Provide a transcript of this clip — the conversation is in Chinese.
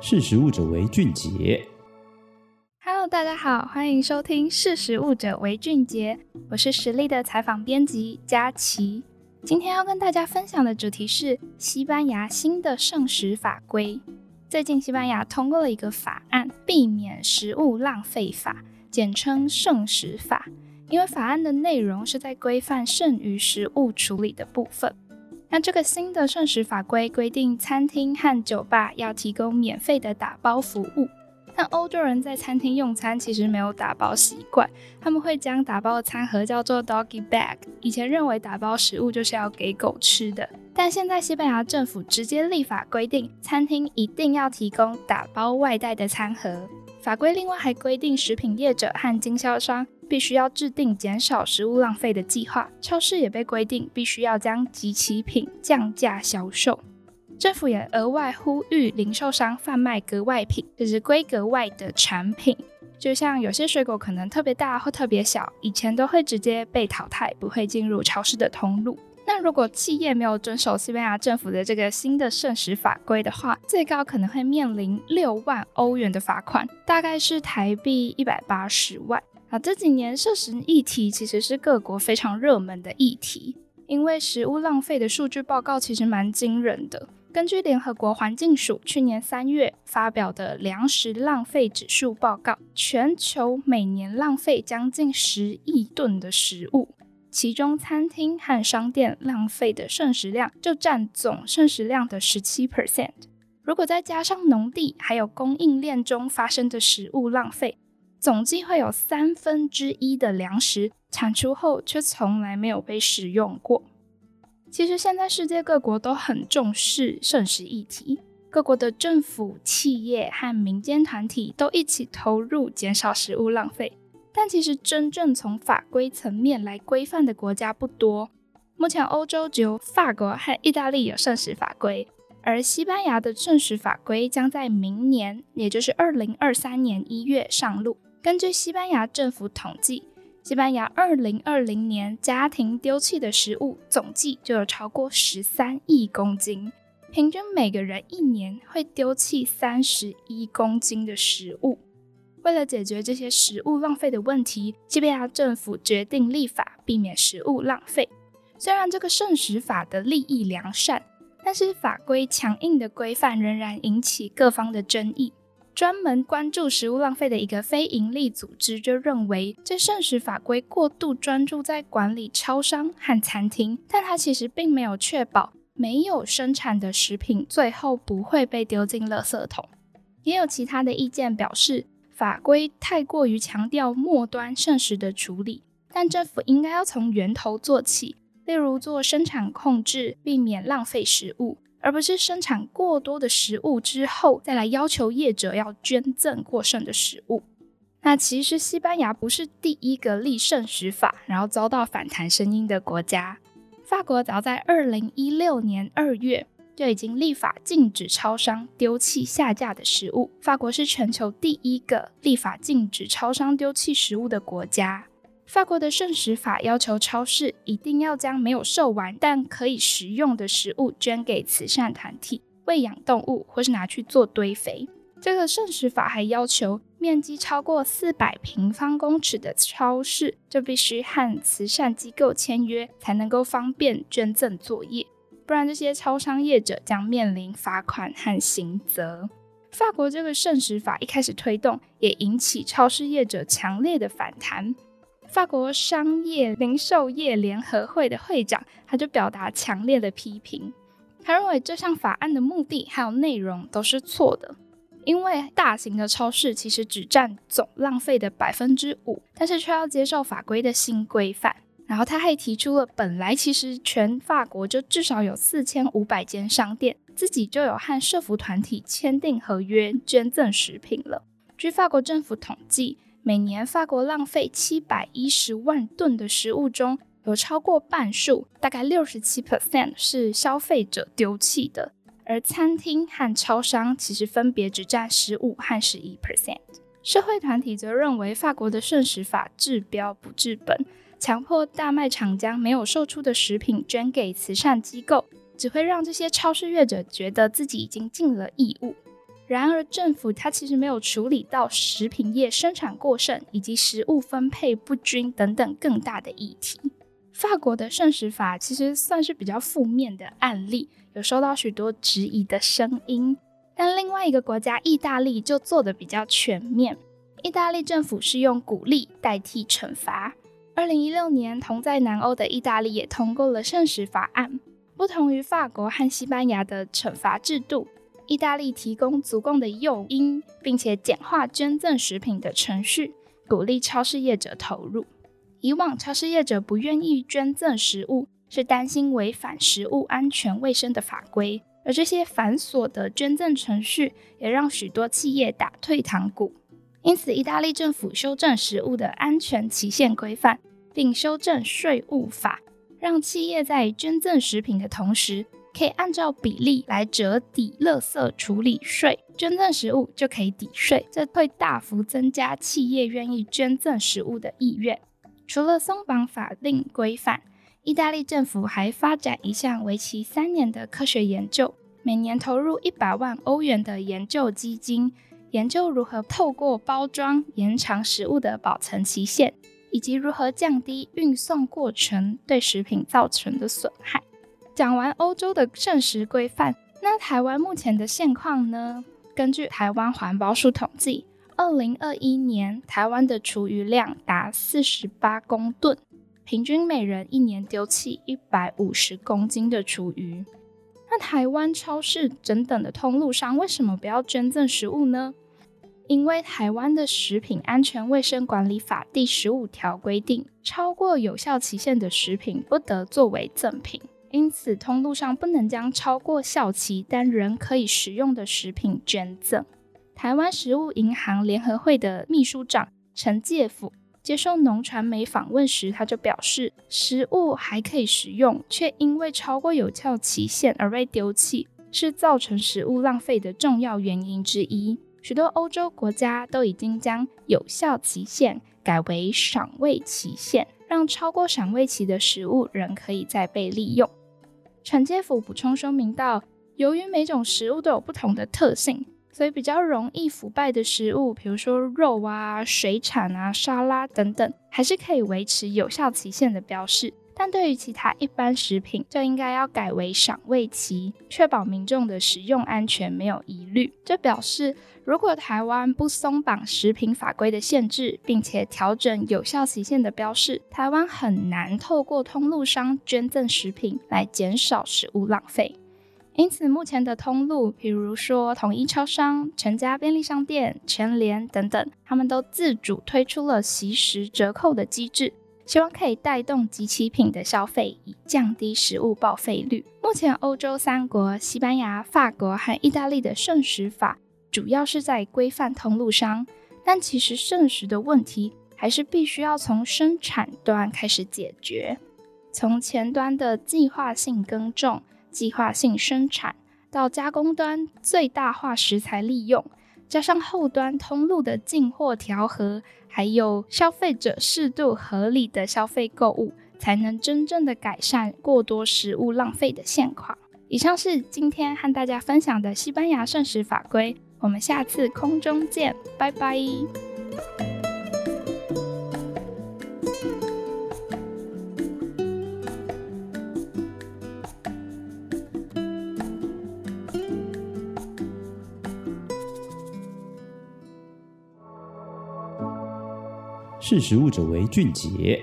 识食物者为俊杰。Hello，大家好，欢迎收听《识食物者为俊杰》，我是实力的采访编辑佳琪。今天要跟大家分享的主题是西班牙新的剩食法规。最近，西班牙通过了一个法案，避免食物浪费法，简称剩食法。因为法案的内容是在规范剩余食物处理的部分。那这个新的膳食法规规定，餐厅和酒吧要提供免费的打包服务。但欧洲人在餐厅用餐其实没有打包习惯，他们会将打包的餐盒叫做 doggy bag。以前认为打包食物就是要给狗吃的，但现在西班牙政府直接立法规定，餐厅一定要提供打包外带的餐盒。法规另外还规定，食品业者和经销商必须要制定减少食物浪费的计划。超市也被规定必须要将即期品降价销售。政府也额外呼吁零售商贩卖格外品，就是规格外的产品。就像有些水果可能特别大或特别小，以前都会直接被淘汰，不会进入超市的通路。那如果企业没有遵守西班牙政府的这个新的剩食法规的话，最高可能会面临六万欧元的罚款，大概是台币一百八十万。啊，这几年剩食议题其实是各国非常热门的议题，因为食物浪费的数据报告其实蛮惊人的。根据联合国环境署去年三月发表的粮食浪费指数报告，全球每年浪费将近十亿吨的食物。其中，餐厅和商店浪费的剩食量就占总剩食量的十七 percent。如果再加上农地还有供应链中发生的食物浪费，总计会有三分之一的粮食产出后却从来没有被使用过。其实，现在世界各国都很重视剩食议题，各国的政府、企业和民间团体都一起投入减少食物浪费。但其实真正从法规层面来规范的国家不多。目前欧洲只有法国和意大利有剩食法规，而西班牙的剩食法规将在明年，也就是二零二三年一月上路。根据西班牙政府统计，西班牙二零二零年家庭丢弃的食物总计就有超过十三亿公斤，平均每个人一年会丢弃三十一公斤的食物。为了解决这些食物浪费的问题，西班牙政府决定立法避免食物浪费。虽然这个剩食法的利益良善，但是法规强硬的规范仍然引起各方的争议。专门关注食物浪费的一个非营利组织就认为，这剩食法规过度专注在管理超商和餐厅，但它其实并没有确保没有生产的食品最后不会被丢进垃圾桶。也有其他的意见表示，法规太过于强调末端剩食的处理，但政府应该要从源头做起，例如做生产控制，避免浪费食物，而不是生产过多的食物之后再来要求业者要捐赠过剩的食物。那其实西班牙不是第一个立剩食法，然后遭到反弹声音的国家，法国早在二零一六年二月。就已经立法禁止超商丢弃下架的食物。法国是全球第一个立法禁止超商丢弃食物的国家。法国的剩食法要求超市一定要将没有售完但可以食用的食物捐给慈善团体、喂养动物或是拿去做堆肥。这个剩食法还要求面积超过四百平方公尺的超市就必须和慈善机构签约，才能够方便捐赠作业。不然，这些超商业者将面临罚款和刑责。法国这个剩食法一开始推动，也引起超市业者强烈的反弹。法国商业零售业联合会的会长，他就表达强烈的批评。他认为这项法案的目的还有内容都是错的，因为大型的超市其实只占总浪费的百分之五，但是却要接受法规的新规范。然后他还提出了，本来其实全法国就至少有四千五百间商店，自己就有和社福团体签订合约捐赠食品了。据法国政府统计，每年法国浪费七百一十万吨的食物中，有超过半数，大概六十七 percent 是消费者丢弃的，而餐厅和超商其实分别只占十五和十一 percent。社会团体则认为，法国的剩食法治标不治本。强迫大卖场将没有售出的食品捐给慈善机构，只会让这些超市业者觉得自己已经尽了义务。然而，政府它其实没有处理到食品业生产过剩以及食物分配不均等等更大的议题。法国的剩食法其实算是比较负面的案例，有受到许多质疑的声音。但另外一个国家意大利就做得比较全面，意大利政府是用鼓励代替惩罚。二零一六年，同在南欧的意大利也通过了剩食法案。不同于法国和西班牙的惩罚制度，意大利提供足够的诱因，并且简化捐赠食品的程序，鼓励超市业者投入。以往超市业者不愿意捐赠食物，是担心违反食物安全卫生的法规。而这些繁琐的捐赠程序也让许多企业打退堂鼓，因此意大利政府修正食物的安全期限规范，并修正税务法，让企业在捐赠食品的同时，可以按照比例来折抵垃圾处理税，捐赠食物就可以抵税，这会大幅增加企业愿意捐赠食物的意愿。除了松绑法令规范，意大利政府还发展一项为期三年的科学研究，每年投入一百万欧元的研究基金，研究如何透过包装延长食物的保存期限，以及如何降低运送过程对食品造成的损害。讲完欧洲的剩食规范，那台湾目前的现况呢？根据台湾环保署统计，二零二一年台湾的厨余量达四十八公吨。平均每人一年丢弃一百五十公斤的厨余。台湾超市等等的通路商为什么不要捐赠食物呢？因为台湾的食品安全卫生管理法第十五条规定，超过有效期限的食品不得作为赠品。因此，通路上不能将超过效期但仍可以食用的食品捐赠。台湾食物银行联合会的秘书长陈介甫。接受农传媒访问时，他就表示，食物还可以食用，却因为超过有效期限而被丢弃，是造成食物浪费的重要原因之一。许多欧洲国家都已经将有效期限改为赏味期限，让超过赏味期的食物仍可以再被利用。陈介甫补充说明道，由于每种食物都有不同的特性。所以比较容易腐败的食物，比如说肉啊、水产啊、沙拉等等，还是可以维持有效期限的标示。但对于其他一般食品，就应该要改为赏味期，确保民众的食用安全没有疑虑。这表示，如果台湾不松绑食品法规的限制，并且调整有效期限的标示，台湾很难透过通路商捐赠食品来减少食物浪费。因此，目前的通路，比如说统一超商、全家便利商店、全联等等，他们都自主推出了惜食折扣的机制，希望可以带动即期品的消费，以降低食物报废率。目前，欧洲三国——西班牙、法国和意大利的剩食法，主要是在规范通路商，但其实剩食的问题还是必须要从生产端开始解决，从前端的计划性耕种。计划性生产到加工端最大化食材利用，加上后端通路的进货调和，还有消费者适度合理的消费购物，才能真正的改善过多食物浪费的现况。以上是今天和大家分享的西班牙剩食法规，我们下次空中见，拜拜。识时务者为俊杰。